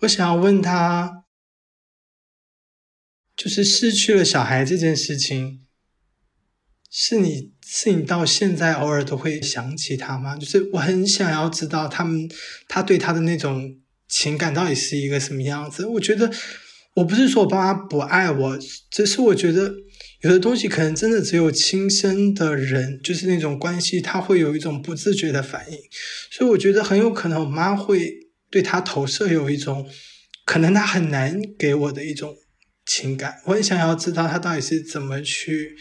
我想要问他，就是失去了小孩这件事情，是你是你到现在偶尔都会想起他吗？就是我很想要知道他们他对他的那种情感到底是一个什么样子。我觉得我不是说我爸妈不爱我，只是我觉得有的东西可能真的只有亲生的人，就是那种关系，他会有一种不自觉的反应。所以我觉得很有可能我妈会。对他投射有一种可能，他很难给我的一种情感。我很想要知道他到底是怎么去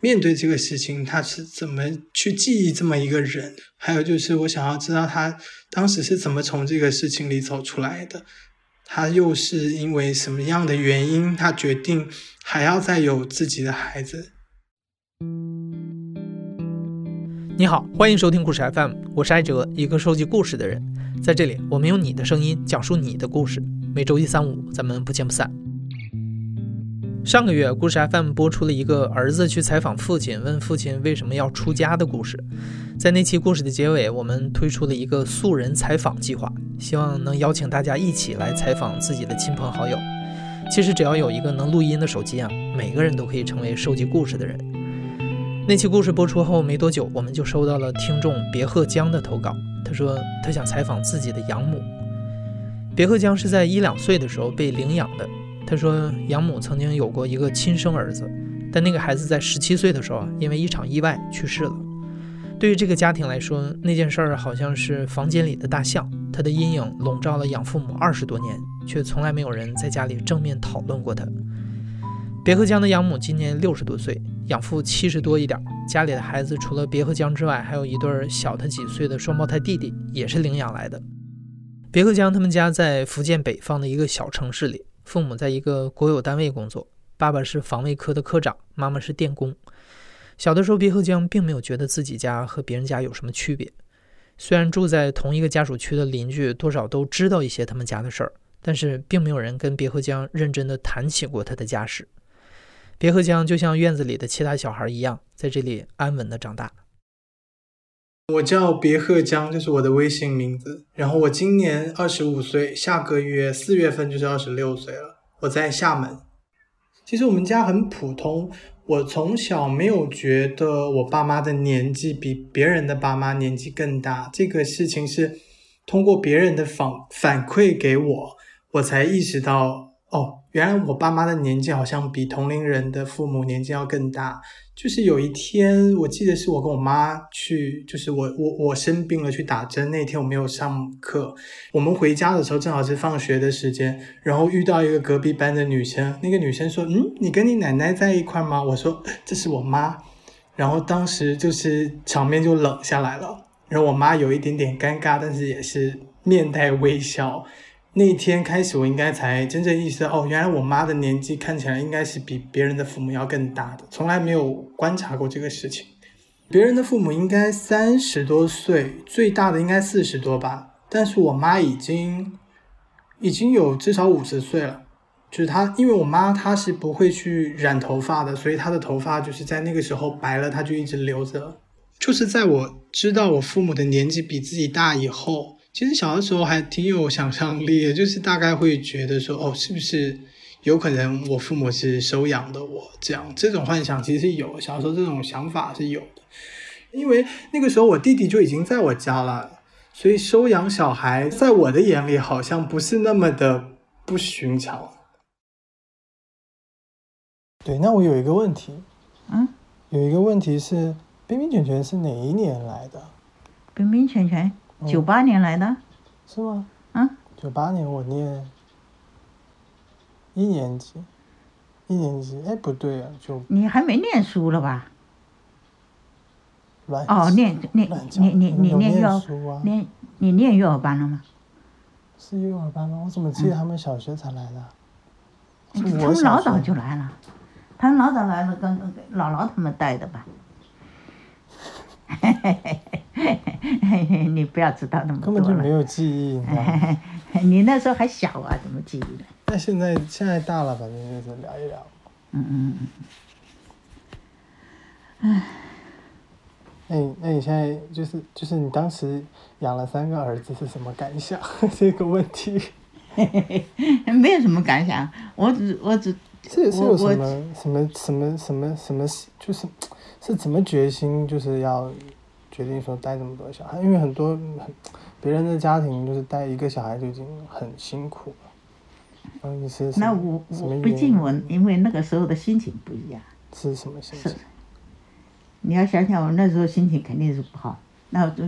面对这个事情，他是怎么去记忆这么一个人。还有就是，我想要知道他当时是怎么从这个事情里走出来的。他又是因为什么样的原因，他决定还要再有自己的孩子？你好，欢迎收听故事 FM，我是艾哲，一个收集故事的人。在这里，我们用你的声音讲述你的故事。每周一、三、五，咱们不见不散。上个月，故事 FM 播出了一个儿子去采访父亲，问父亲为什么要出家的故事。在那期故事的结尾，我们推出了一个素人采访计划，希望能邀请大家一起来采访自己的亲朋好友。其实，只要有一个能录音的手机啊，每个人都可以成为收集故事的人。那期故事播出后没多久，我们就收到了听众别鹤江的投稿。他说他想采访自己的养母。别鹤江是在一两岁的时候被领养的。他说养母曾经有过一个亲生儿子，但那个孩子在十七岁的时候因为一场意外去世了。对于这个家庭来说，那件事儿好像是房间里的大象，他的阴影笼罩了养父母二十多年，却从来没有人在家里正面讨论过他。别鹤江的养母今年六十多岁。养父七十多一点，家里的孩子除了别和江之外，还有一对小他几岁的双胞胎弟弟，也是领养来的。别和江他们家在福建北方的一个小城市里，父母在一个国有单位工作，爸爸是防卫科的科长，妈妈是电工。小的时候，别和江并没有觉得自己家和别人家有什么区别。虽然住在同一个家属区的邻居多少都知道一些他们家的事儿，但是并没有人跟别和江认真的谈起过他的家事。别鹤江就像院子里的其他小孩一样，在这里安稳的长大。我叫别鹤江，这是我的微信名字。然后我今年二十五岁，下个月四月份就是二十六岁了。我在厦门。其实我们家很普通，我从小没有觉得我爸妈的年纪比别人的爸妈年纪更大。这个事情是通过别人的反反馈给我，我才意识到。哦，原来我爸妈的年纪好像比同龄人的父母年纪要更大。就是有一天，我记得是我跟我妈去，就是我我我生病了去打针那天，我没有上课。我们回家的时候正好是放学的时间，然后遇到一个隔壁班的女生，那个女生说：“嗯，你跟你奶奶在一块吗？”我说：“这是我妈。”然后当时就是场面就冷下来了，然后我妈有一点点尴尬，但是也是面带微笑。那一天开始，我应该才真正意识到，哦，原来我妈的年纪看起来应该是比别人的父母要更大的，从来没有观察过这个事情。别人的父母应该三十多岁，最大的应该四十多吧，但是我妈已经已经有至少五十岁了。就是她，因为我妈她是不会去染头发的，所以她的头发就是在那个时候白了，她就一直留着。就是在我知道我父母的年纪比自己大以后。其实小的时候还挺有想象力的，就是大概会觉得说，哦，是不是有可能我父母是收养的我这样？这种幻想其实是有，小时候这种想法是有的。因为那个时候我弟弟就已经在我家了，所以收养小孩在我的眼里好像不是那么的不寻常。对，那我有一个问题，嗯，有一个问题是，冰冰犬犬是哪一年来的？冰冰犬犬。九八年来的，是吗？嗯，九八年我念一年级，一年级，哎，不对啊，就你还没念书了吧？哦，念念你你你念幼念你念幼儿班了吗？是幼儿班吗？我怎么记得他们小学才来的？他们老早就来了，他们老早来了，跟姥姥他们带的吧？嘿嘿嘿嘿嘿嘿，你不要知道那么多根本就没有记忆，你那时候还小啊，怎么记忆的？那现在现在大了，反正就是聊一聊。嗯嗯嗯。唉。那你那你现在就是就是你当时养了三个儿子是什么感想？这个问题。没有什么感想，我只我只是是有我什么什么什么什么什么，就是是怎么决心，就是要决定说带这么多小孩？因为很多很别人的家庭就是带一个小孩就已经很辛苦了。然后你是那我我毕竟我因因为那个时候的心情不一样，是什么心是情？你要想想我那时候心情肯定是不好，那就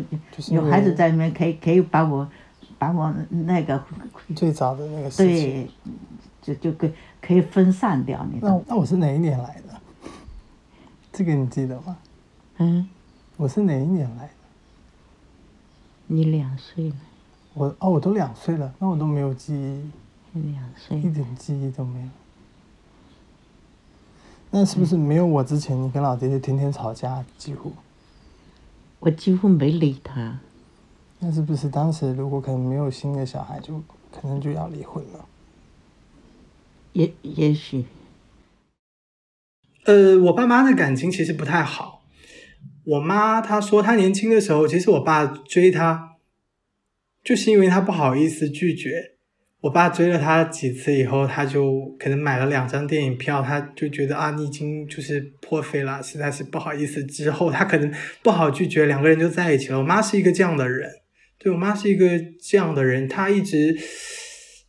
有孩子在里面可以可以把我把我那个最早的那个事情。对，就就可可以分散掉？那那我是哪一年来的？这个你记得吗？嗯，我是哪一年来的？你两岁了，我哦，我都两岁了，那我都没有记忆，两岁一点记忆都没有。那是不是没有我之前，你跟老爹就天天吵架，几乎？我几乎没理他。那是不是当时如果可能没有新的小孩，就可能就要离婚了？也也许呃，我爸妈的感情其实不太好。我妈她说，她年轻的时候，其实我爸追她，就是因为她不好意思拒绝。我爸追了她几次以后，他就可能买了两张电影票，他就觉得啊，你已经就是破费了，实在是不好意思。之后他可能不好拒绝，两个人就在一起了。我妈是一个这样的人，对我妈是一个这样的人，她一直，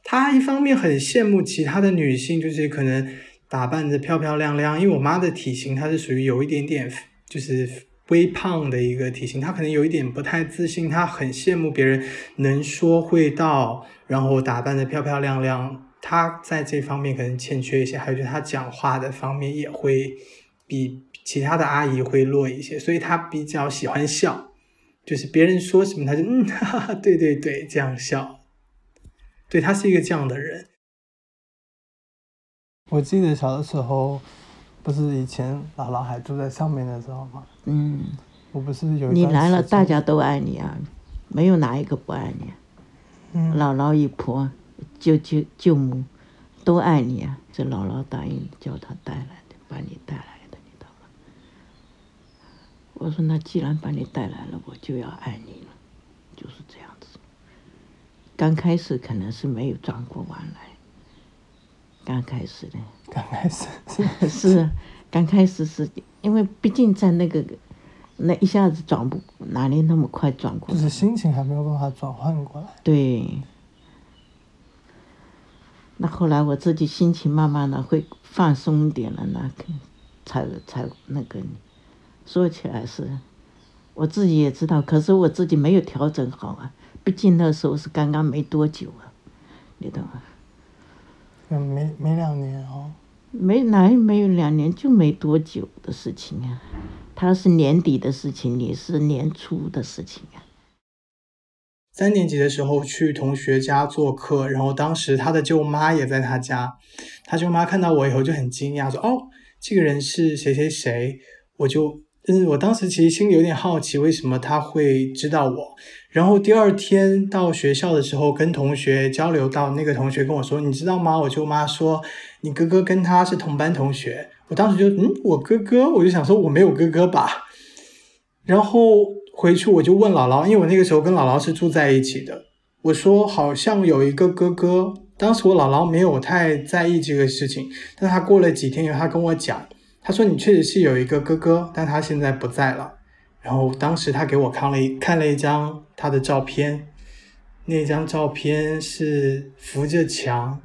她一方面很羡慕其他的女性，就是可能打扮的漂漂亮亮，因为我妈的体型她是属于有一点点就是微胖的一个体型，他可能有一点不太自信，他很羡慕别人能说会道，然后打扮的漂漂亮亮。他在这方面可能欠缺一些，还有就是他讲话的方面也会比其他的阿姨会弱一些，所以他比较喜欢笑，就是别人说什么他就嗯哈哈，对对对，这样笑。对，他是一个这样的人。我记得小的时候，不是以前姥姥还住在上面的时候吗？嗯，我不是有你来了，大家都爱你啊，没有哪一个不爱你啊。嗯姥姥姨婆、舅舅舅母都爱你啊。这姥姥答应叫他带来的，把你带来的，你知道吗？我说那既然把你带来了，我就要爱你了，就是这样子。刚开始可能是没有转过弯来，刚开始的。刚开始 是刚开始是因为毕竟在那个那一下子转不哪里那么快转过来，就是心情还没有办法转换过来。对。那后来我自己心情慢慢的会放松一点了，那可才才那个说起来是，我自己也知道，可是我自己没有调整好啊，毕竟那时候是刚刚没多久啊，你懂吗？嗯，没没两年哦。没来没有两年就没多久的事情啊，他是年底的事情，你是年初的事情啊。三年级的时候去同学家做客，然后当时他的舅妈也在他家，他舅妈看到我以后就很惊讶，说：“哦，这个人是谁谁谁。”我就，嗯，我当时其实心里有点好奇，为什么他会知道我。然后第二天到学校的时候，跟同学交流到，那个同学跟我说：“你知道吗？我舅妈说你哥哥跟他是同班同学。”我当时就，嗯，我哥哥，我就想说我没有哥哥吧。然后回去我就问姥姥，因为我那个时候跟姥姥是住在一起的，我说好像有一个哥哥。当时我姥姥没有太在意这个事情，但她过了几天以后，她跟我讲，他说你确实是有一个哥哥，但他现在不在了。然后当时他给我看了一看了一张他的照片，那张照片是扶着墙，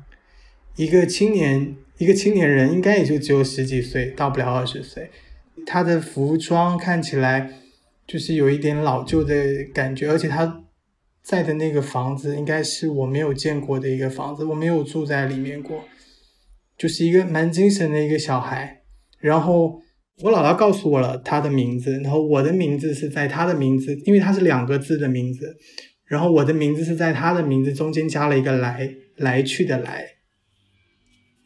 一个青年，一个青年人，应该也就只有十几岁，到不了二十岁。他的服装看起来就是有一点老旧的感觉，而且他在的那个房子应该是我没有见过的一个房子，我没有住在里面过，就是一个蛮精神的一个小孩。然后我姥姥告诉我了他的名字，然后我的名字是在他的名字，因为他是两个字的名字，然后我的名字是在他的名字中间加了一个来来去的来，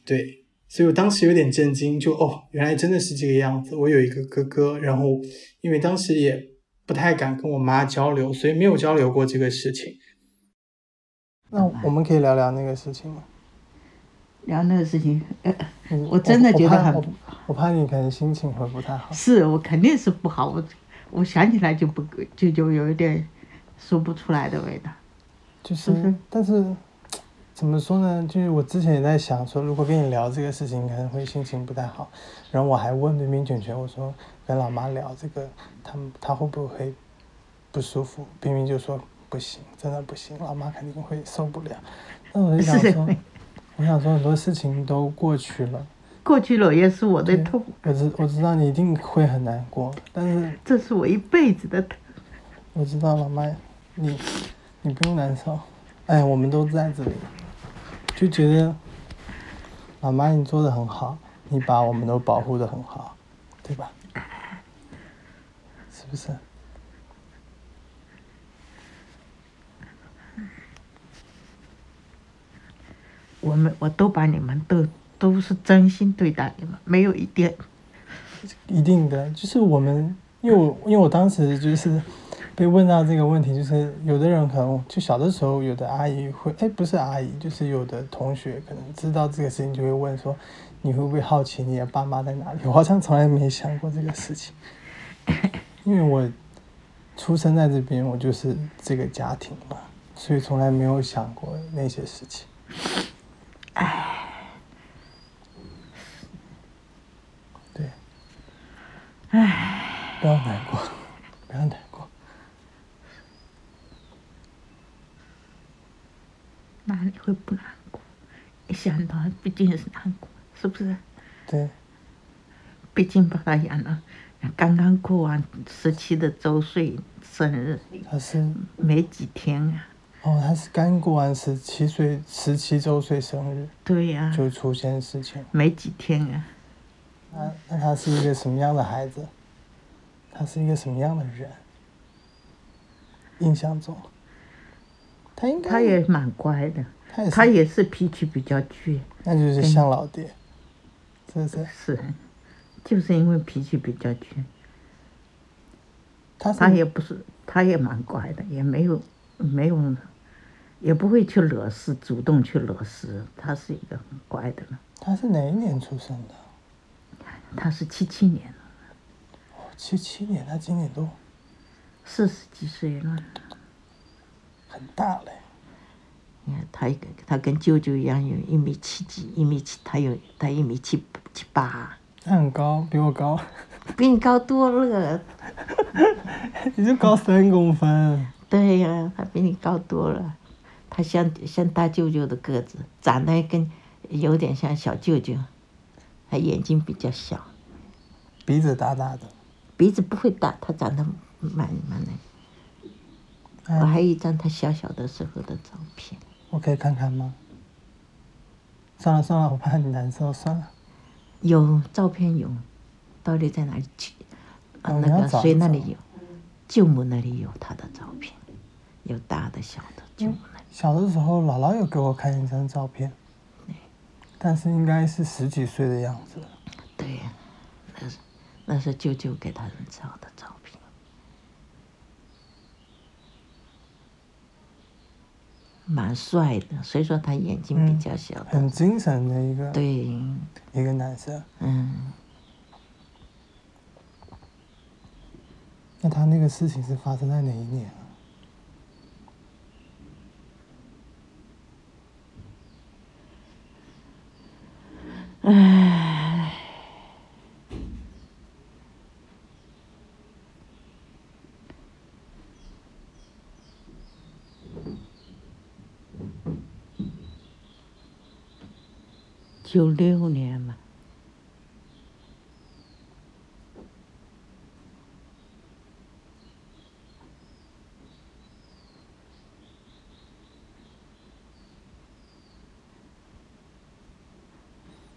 对，所以我当时有点震惊，就哦，原来真的是这个样子。我有一个哥哥，然后因为当时也不太敢跟我妈交流，所以没有交流过这个事情。那我们可以聊聊那个事情吗？聊那个事情，我真的觉得很怕我我怕你可能心情会不太好。是我肯定是不好，我我想起来就不就就有一点说不出来的味道。就是是是，但是怎么说呢？就是我之前也在想说，如果跟你聊这个事情，可能会心情不太好。然后我还问冰冰卷卷，我说跟老妈聊这个，他们他会不会不舒服？冰冰就说不行，真的不行，老妈肯定会受不了。那我就想说，我想说很多事情都过去了，过去了也是我的痛，我知我知道你一定会很难过，但是这是我一辈子的痛。我知道老妈，你你不用难受，哎，我们都在这里，就觉得老妈你做的很好，你把我们都保护的很好，对吧？是不是？我们我都把你们都都是真心对待你们，没有一点一定的，就是我们，因为我因为我当时就是被问到这个问题，就是有的人可能就小的时候，有的阿姨会，哎，不是阿姨，就是有的同学可能知道这个事情，就会问说，你会不会好奇你的爸妈在哪里？我好像从来没想过这个事情，因为我出生在这边，我就是这个家庭嘛，所以从来没有想过那些事情。对，唉，不要难过，不要难过。哪里会不难过？一想到毕竟是难过，是不是？对，毕竟把他养了，刚刚过完十七的周岁生日，他是没几天啊。哦，他是刚过完十七岁、十七周岁生日对呀、就出现事情。没几天啊。那那他是一个什么样的孩子？他是一个什么样的人？印象中，他应该他也蛮乖的，他也是他也是脾气比较倔，那就是像老爹，是不是？是，就是因为脾气比较倔，他他也不是，他也蛮乖的，也没有没有，也不会去惹事，主动去惹事，他是一个很乖的人。他是哪一年出生的？他是七七年，哦，七七年，他今年都四十几岁了。很大嘞。你看他一个，他跟舅舅一样，有一米七几，一米七，他有他一米七七八，他很高，比我高，比你高多了。你就高三公分。对呀、他比你高多了。他像像大舅舅的个子，长得跟有点像小舅舅，他眼睛比较小，鼻子大大的。鼻子不会大，他长得蛮蛮的。我还有一张他小小的时候的照片，我可以看看吗？算了算了，我怕你难受，算了。有照片有，到底在哪里去？啊，那个谁那里有？舅母那里有他的照片，有大的小的，舅母那里。小的时候，姥姥有给我看一张照片，但是应该是十几岁的样子。对呀、那是那是舅舅给他们照的照片。蛮帅的，所以说他眼睛比较小的。很精神的一个对，一个男生。嗯，那他那个事情是发生在哪一年啊？九六年嘛，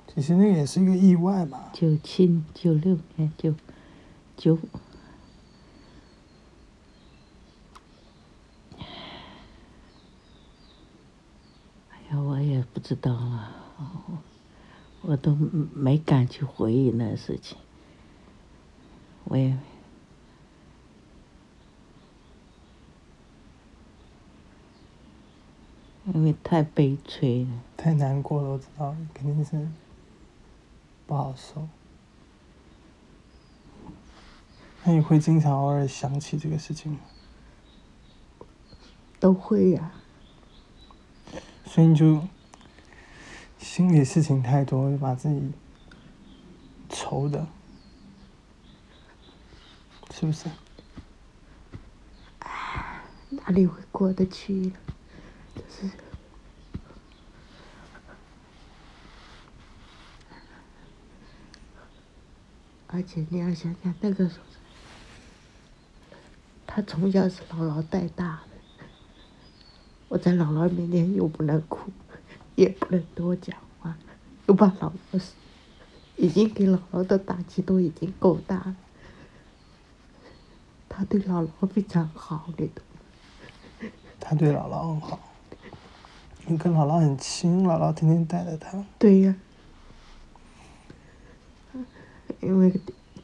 其实那个也是一个意外嘛。九七九六年九九，哎呀，我也不知道啊，哦我都没敢去回忆那事情，我也因为太悲催了。太难过了，我知道，肯定是不好受。那你会经常偶尔想起这个事情吗？都会呀、所以你就心里事情太多，就把自己愁的，是不是？哪里会过得去？就是，而且你要想想那个时候，他从小是姥姥带大的，我在姥姥面前又不能哭，也不能多讲话，又把姥姥死，已经给姥姥的打击都已经够大了。他对姥姥非常好，你懂吗？他对姥姥很好，你跟姥姥很亲，姥姥天天带着他。对呀，因为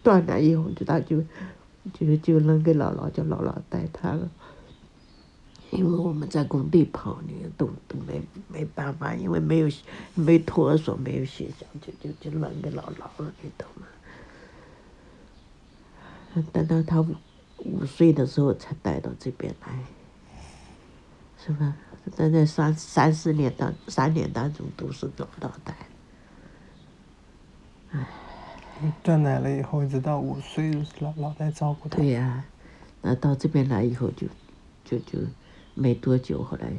断奶以后，就他就就就扔给姥姥，叫姥姥带他了。因为我们在工地跑，你都都没没办法，因为没有没托儿所，没有学校，就就就扔给姥姥了，你懂吗？等到他五五岁的时候才带到这边来，是吧？在那三三四年当三年当中都是老到带。断奶了以后，一直到五岁姥姥在照顾他。对呀、那到这边来以后就就就没多久，后来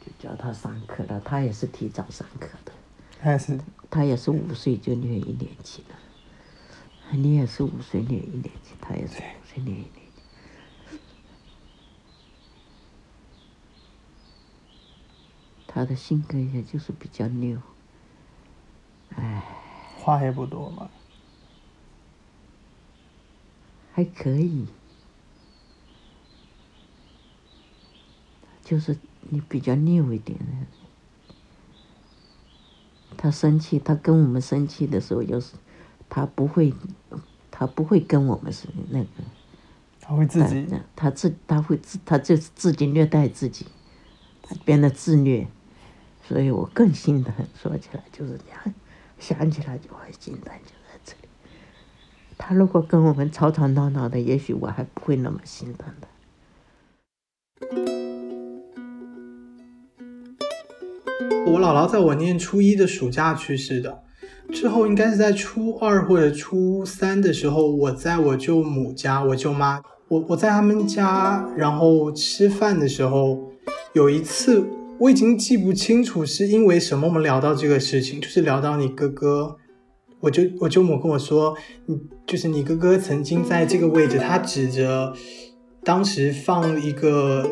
就叫他上课了。他也是提早上课的，他也是他也是五岁就念一年级了。你也是五岁念一年级，他也是五岁念一年级。他的性格也就是比较拗，话也不多嘛。还可以，就是你比较拗一点的。他生气，他跟我们生气的时候，就是他不会，他不会跟我们是那个，他会自己他他自他会自他就是自己虐待自己，他变得自虐，所以我更心疼。说起来就是这样，想起来就很心疼，就在这里。他如果跟我们吵吵闹闹的，也许我还不会那么心疼的。我姥姥在我念初一的暑假去世的，之后应该是在初二或者初三的时候，我在我舅母家，我舅妈，我我在他们家，然后吃饭的时候，有一次我已经记不清楚是因为什么，我们聊到这个事情，就是聊到你哥哥，我就我舅母跟我说，你就是你哥哥曾经在这个位置，他指着当时放一个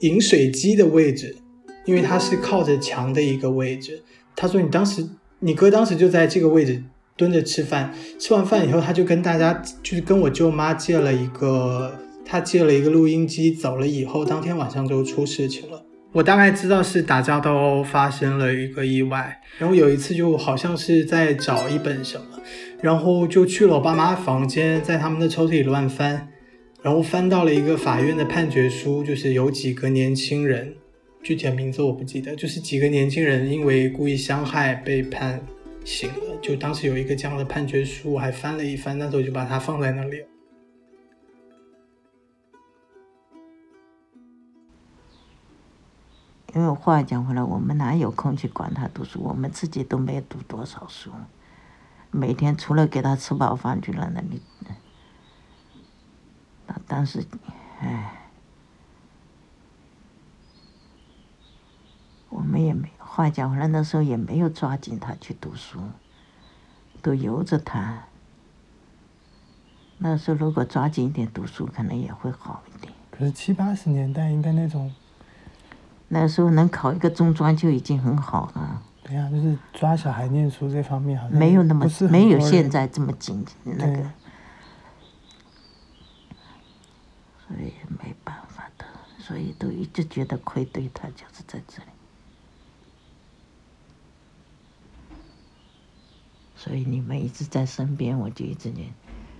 饮水机的位置。因为他是靠着墙的一个位置。他说：“你当时，你哥当时就在这个位置蹲着吃饭。吃完饭以后，他就跟大家，就是跟我舅妈借了一个，他借了一个录音机。走了以后，当天晚上就出事情了。我大概知道是打架斗殴发生了一个意外。然后有一次就好像是在找一本什么，然后就去了我爸妈房间，在他们的抽屉里乱翻，然后翻到了一个法院的判决书，就是有几个年轻人。”具体的名字我不记得，就是几个年轻人因为故意伤害被判刑了。就当时有一个这样的判决书，我还翻了一翻，那时候就把它放在那里。因为话讲回来，我们哪有空去管他读书？我们自己都没读多少书，每天除了给他吃饱饭就在那里。那当时，唉。我们也没话讲回来，那时候也没有抓紧他去读书，都由着他。那时候如果抓紧一点读书，可能也会好一点。可是七八十年代应该那种，那时候能考一个中专就已经很好了。对呀、啊，就是抓小孩念书这方面好像没有那么没有现在这么紧那个，所以没办法的，所以都一直觉得愧对他，就是在这里。所以你们一直在身边，我就一直念。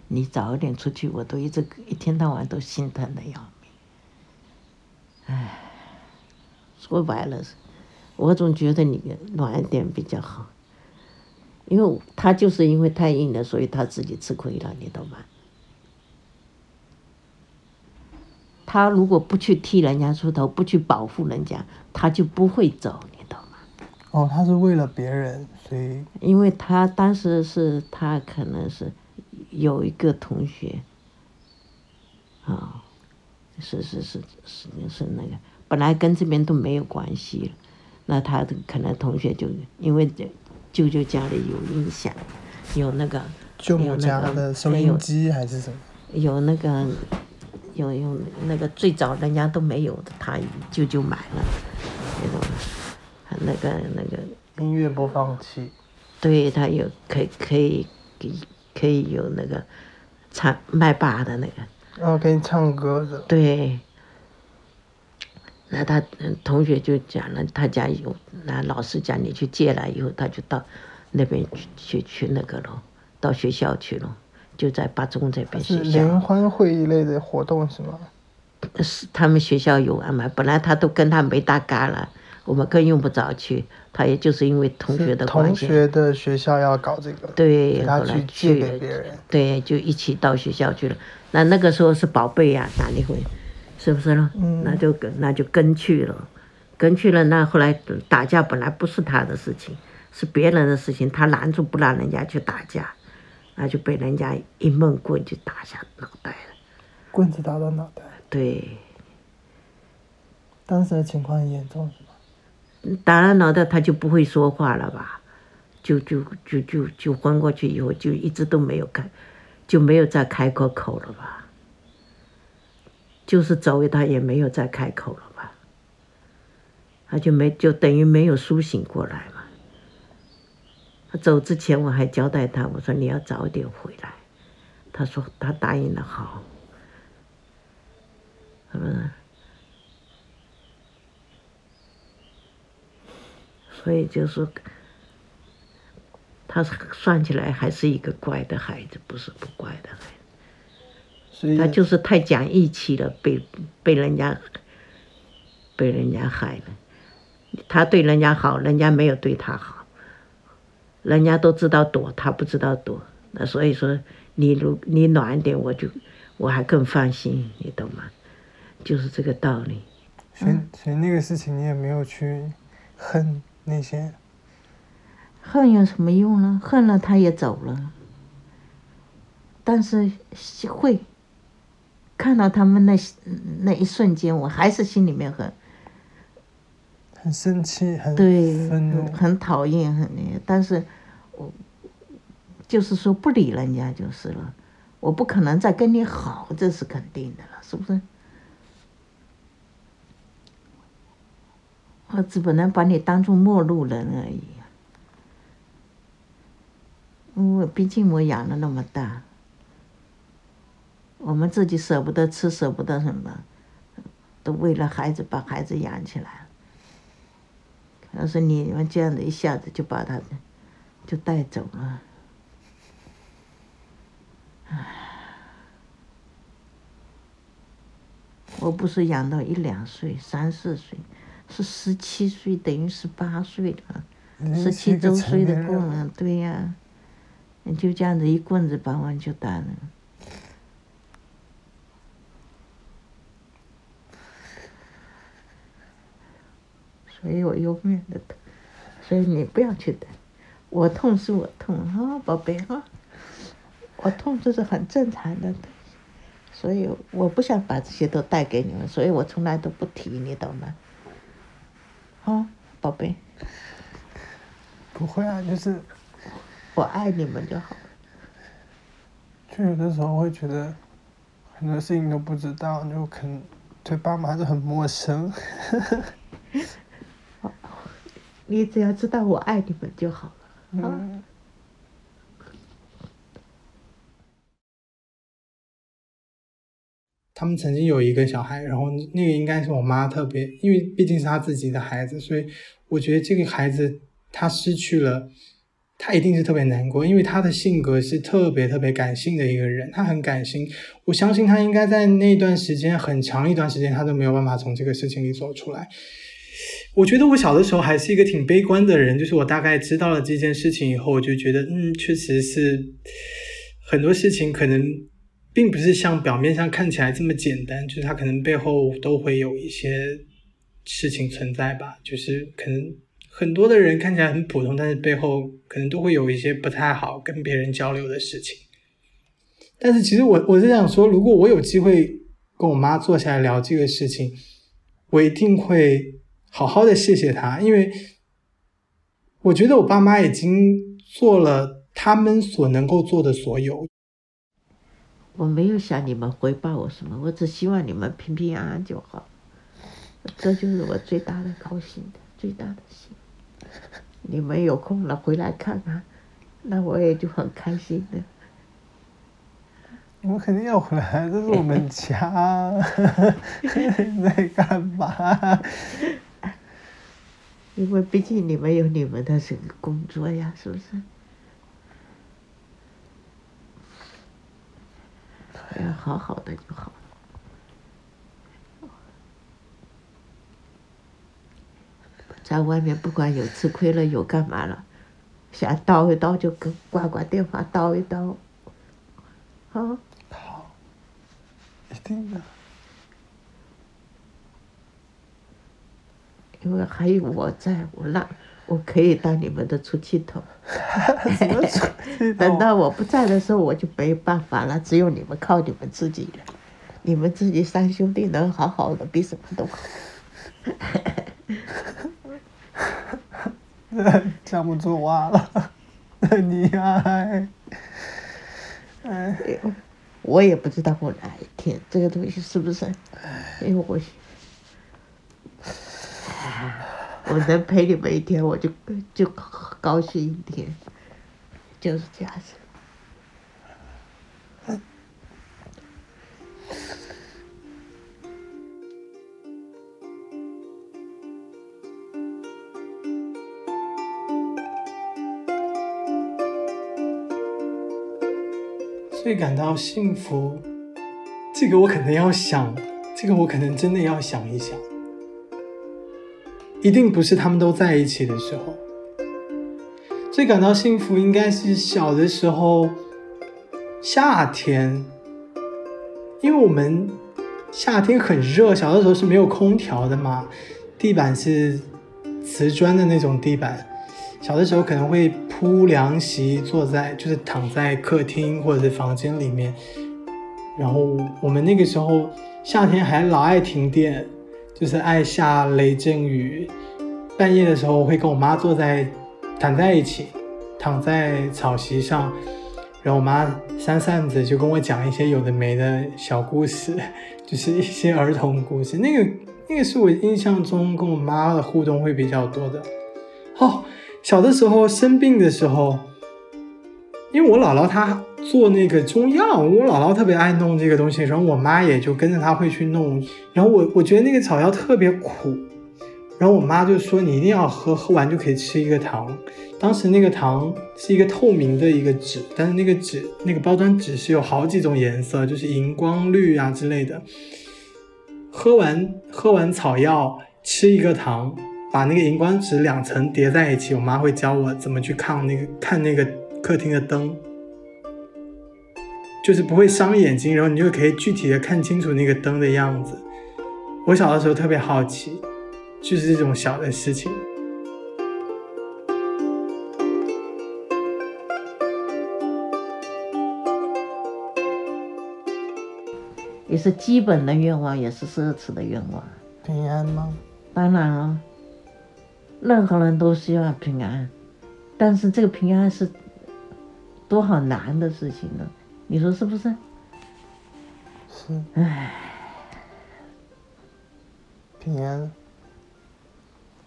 你早一点出去，我都一直一天到晚都心疼的要命。唉，说白了，我总觉得你暖一点比较好。因为他就是因为太硬了，所以他自己吃亏了，你懂吗？他如果不去替人家出头，不去保护人家，他就不会走，哦，他是为了别人，所以因为他当时是他可能是有一个同学，啊、是是是是是那个，本来跟这边都没有关系了，那他可能同学就因为这舅舅家里有音响，有那个舅母有那个家的收音机还是什么？有那个有有那个最早人家都没有的，他舅舅买了那种那个那个音乐播放器。对，他有可以可以可以可以有那个唱麦霸的那个，然后给你唱歌的，对。那他嗯同学就讲了，他家有，那老师讲你去借来以后，他就到那边去去去那个了，到学校去了，就在八中这边学是联。欢会一类的活动是吗？是他们学校有安排，本来他都跟他没搭嘎了，我们更用不着去，他也就是因为同学的关系，同学的学校要搞这个，对，后来去借给别人。对，就一起到学校去了。那那个时候是宝贝呀、哪里会，是不是呢？嗯那就跟那就跟去了，跟去了。那后来打架本来不是他的事情，是别人的事情，他拦住不让人家去打架，那就被人家一闷棍就打下脑袋了。棍子打到脑袋。对，当时的情况很严重？打了脑袋他就不会说话了吧？就就就就就昏过去以后，就一直都没有开，就没有再开过口了吧？就是走他也没有再开口了吧？他就没就等于没有苏醒过来嘛。他走之前我还交代他，我说你要早点回来。他说他答应的好，是不所以就是，他算起来还是一个乖的孩子，不是不乖的孩子。他就是太讲义气了，被被人家被人家害了。他对人家好，人家没有对他好，人家都知道躲，他不知道躲。那所以说，你如你暖一点，我就我还更放心，你懂吗？就是这个道理。所以所以那个事情你也没有去恨那些，恨有什么用呢？恨了他也走了，但是会看到他们那那一瞬间，我还是心里面很很生气，很对，很。很讨厌，很那个。但是我就是说不理人家就是了，我不可能再跟你好，这是肯定的了，是不是？我只不能把你当做陌路人而已。我毕竟我养了那么大，我们自己舍不得吃，舍不得什么，都为了孩子把孩子养起来。要是你们这样子一下子就把他就带走了，唉我不是养到一两岁、三四岁，是十七岁，等于十八岁了，十七周岁的成年人了过了，对呀、你就这样子一棍子把我就打了。所以我永远的痛，所以你不要去等，我痛是我痛啊，宝贝啊，我痛这是很正常的，所以我不想把这些都带给你们，所以我从来都不提，你懂吗？啊，宝贝，不会啊，就是我爱你们就好。就有的时候会觉得很多事情都不知道，就可能对爸妈就很陌生。你只要知道我爱你们就好了。啊，他们曾经有一个小孩，然后那个应该是我妈特别，因为毕竟是她自己的孩子，所以我觉得这个孩子他失去了，他一定是特别难过，因为他的性格是特别特别感性的一个人，他很感性，我相信他应该在那段时间很长一段时间，他都没有办法从这个事情里走出来。我觉得我小的时候还是一个挺悲观的人，就是我大概知道了这件事情以后，我就觉得，嗯，确实是很多事情可能并不是像表面上看起来这么简单，就是它可能背后都会有一些事情存在吧。就是可能很多的人看起来很普通，但是背后可能都会有一些不太好跟别人交流的事情。但是其实我我是想说，如果我有机会跟我妈坐下来聊这个事情，我一定会好好的谢谢她，因为我觉得我爸妈已经做了他们所能够做的所有。我没有想你们回报我什么，我只希望你们平平安安就好，这就是我最大的高兴的，最大的心。你们有空了回来看看，那我也就很开心的。我们肯定要回来，这是我们家。在干嘛？因为毕竟你们有你们的这个工作呀，是不是？要好好的就好。在外面不管有吃亏了有干嘛了，想叨一叨就跟挂挂电话叨一叨，好。好，一定的。因为还有我在，我那我可以当你们的 出气筒。等到我不在的时候，我就没办法了，只有你们靠你们自己了。你们自己三兄弟能好好的，比什么都好。讲不出话了，你爱。哎，我也不知道我哪一天这个东西是不是，因为我。我能陪你们一天，我就就高兴一天，就是这样子。最感到幸福，这个我可能要想，这个我可能真的要想一想。一定不是他们都在一起的时候，最感到幸福应该是小的时候，夏天，因为我们夏天很热，小的时候是没有空调的嘛，地板是瓷砖的那种地板，小的时候可能会铺凉席，坐在就是躺在客厅或者是房间里面，然后我们那个时候夏天还老爱停电。就是爱下雷阵雨，半夜的时候会跟我妈坐在躺在一起，躺在草席上，然后我妈扇扇子就跟我讲一些有的没的小故事，就是一些儿童故事。那个那个是我印象中跟我妈的互动会比较多的。哦，小的时候生病的时候，因为我姥姥她。做那个中药，我姥姥特别爱弄这个东西，然后我妈也就跟着她会去弄。然后我我觉得那个草药特别苦，然后我妈就说你一定要喝，喝完就可以吃一个糖。当时那个糖是一个透明的一个纸，但是那个纸那个包装纸是有好几种颜色，就是荧光绿啊之类的。喝完喝完草药，吃一个糖，把那个荧光纸两层叠在一起。我妈会教我怎么去看那个看那个客厅的灯。就是不会伤眼睛，然后你就可以具体的看清楚那个灯的样子。我小的时候特别好奇，就是这种小的事情。也是基本的愿望，也是奢侈的愿望。平安吗？当然了，任何人都希望平安，但是这个平安是多好难的事情呢？你说是不是？是。唉，平安。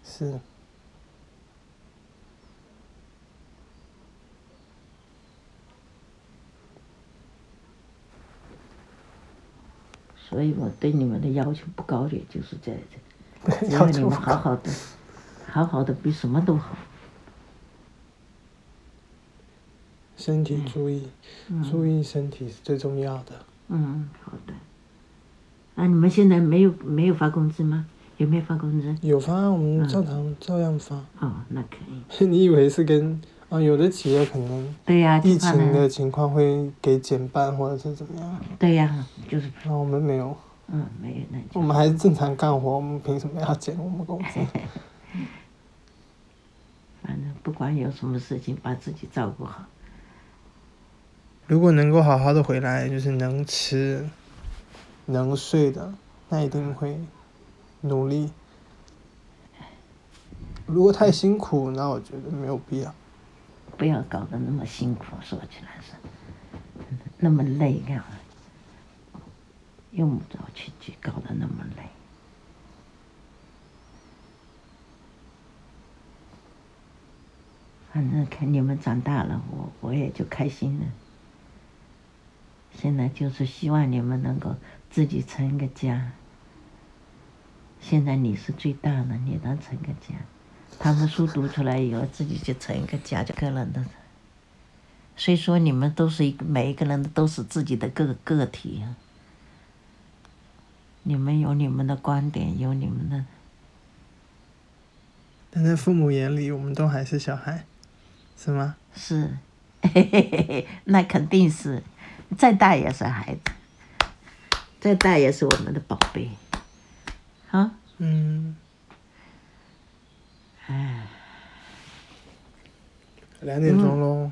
是。所以我对你们的要求不高的，就是在这，只要你们好好的，好好的比什么都好。身体注意，注意身体是最重要的。嗯，好的。啊，你们现在没有没有发工资吗？有没有发工资？有发，我们照常照样发。哦，那可以。你以为是跟啊，有的企业可能对呀、就疫情的情况会给减半或者是怎么样，对呀、就是然后我们没有，嗯，没有那就我们还是正常干活，我们凭什么要减我们工资？反正不管有什么事情，把自己照顾好。如果能够好好的回来，就是能吃、能睡的，那一定会努力。如果太辛苦，那我觉得没有必要。不要搞得那么辛苦，说起来是那么累干嘛？用不着去去搞得那么累。反正看你们长大了，我我也就开心了。现在就是希望你们能够自己成个家。现在你是最大的，你能成个家。他们书读出来以后，自己就成一个家，就个人的。虽说你们都是一个，每一个人都是自己的个个体啊。你们有你们的观点，有你们的，但在父母眼里，我们都还是小孩，是吗？是，嘿嘿嘿嘿，那肯定是，再大也是孩子，再大也是我们的宝贝，啊，嗯，哎，两点钟喽，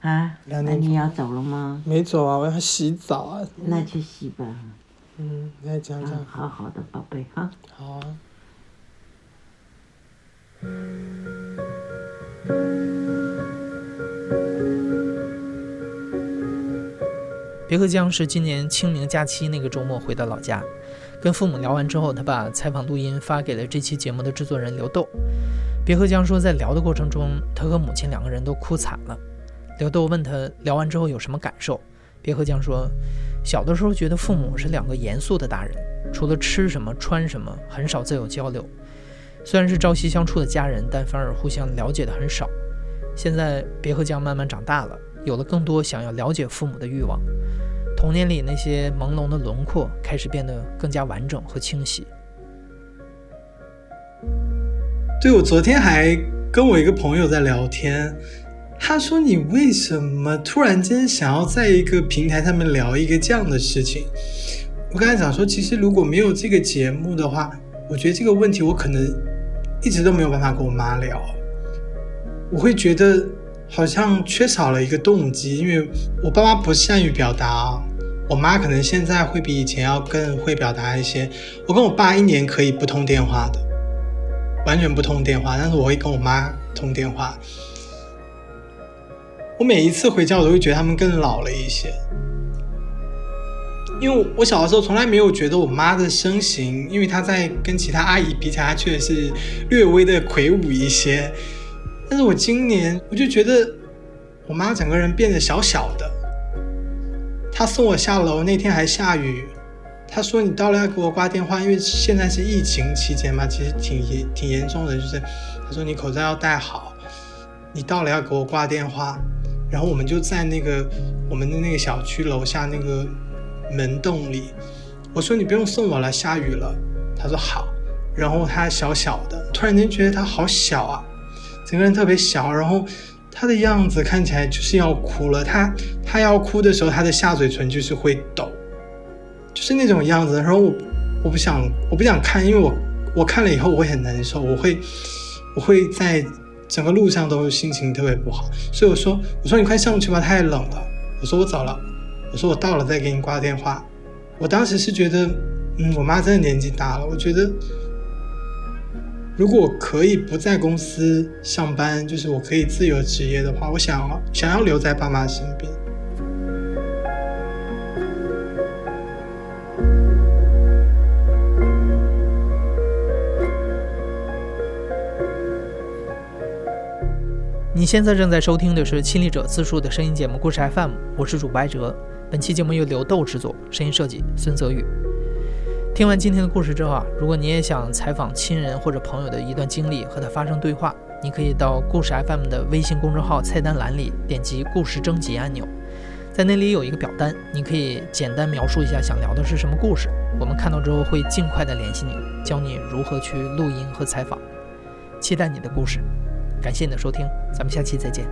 啊，那两点你要走了吗？没走啊，我要洗澡啊。那去洗吧，嗯，来讲讲。嗯，，好好的宝贝哈。好啊。别克江是今年清明假期那个周末回到老家，跟父母聊完之后，他把采访录音发给了这期节目的制作人刘豆。别克江说，在聊的过程中，他和母亲两个人都哭惨了。刘豆问他聊完之后有什么感受，别克江说，小的时候觉得父母是两个严肃的大人，除了吃什么穿什么，很少再有交流。虽然是朝夕相处的家人，但反而互相了解的很少。现在别克江慢慢长大了，有了更多想要了解父母的欲望。童年里那些朦胧的轮廓开始变得更加完整和清晰。对，我昨天还跟我一个朋友在聊天，他说你为什么突然间想要在一个平台上面聊一个这样的事情？我刚才讲说，其实如果没有这个节目的话，我觉得这个问题我可能一直都没有办法跟我妈聊，我会觉得好像缺少了一个动机，因为我爸妈不善于表达，我妈可能现在会比以前要更会表达一些。我跟我爸一年可以不通电话的。完全不通电话，但是我会跟我妈通电话。我每一次回家，我都会觉得他们更老了一些，因为我小的时候从来没有觉得我妈的身形，因为她在跟其他阿姨比起来，她确实是略微的魁梧一些。但是我今年我就觉得我妈整个人变得小小的。他送我下楼那天还下雨，他说你到了要给我挂电话，因为现在是疫情期间嘛，其实挺严挺严重的。就是他说你口罩要戴好，你到了要给我挂电话。然后我们就在那个我们的那个小区楼下那个门洞里，我说你不用送我了，下雨了。他说好。然后他小小的，突然间觉得他好小啊，整个人特别小。然后他的样子看起来就是要哭了。他他要哭的时候，他的下嘴唇就是会抖。就是那种样子，然后我我不想我不想看，因为我我看了以后我会很难受，我会我会在整个路上都心情特别不好，所以我说我说你快上去吧，太冷了。我说我走了，我说我到了再给你挂电话。我当时是觉得，嗯，我妈真的年纪大了，我觉得如果我可以不在公司上班，就是我可以自由职业的话，我想想要留在爸妈身边。你现在正在收听的是亲历者自述的声音节目《故事 FM》，我是主播艾哲。本期节目由刘豆制作，声音设计孙泽宇。听完今天的故事之后啊，如果你也想采访亲人或者朋友的一段经历，和他发生对话，你可以到故事 FM 的微信公众号菜单栏里点击“故事征集”按钮，在那里有一个表单，你可以简单描述一下想聊的是什么故事，我们看到之后会尽快的联系你，教你如何去录音和采访。期待你的故事。感谢你的收听，咱们下期再见。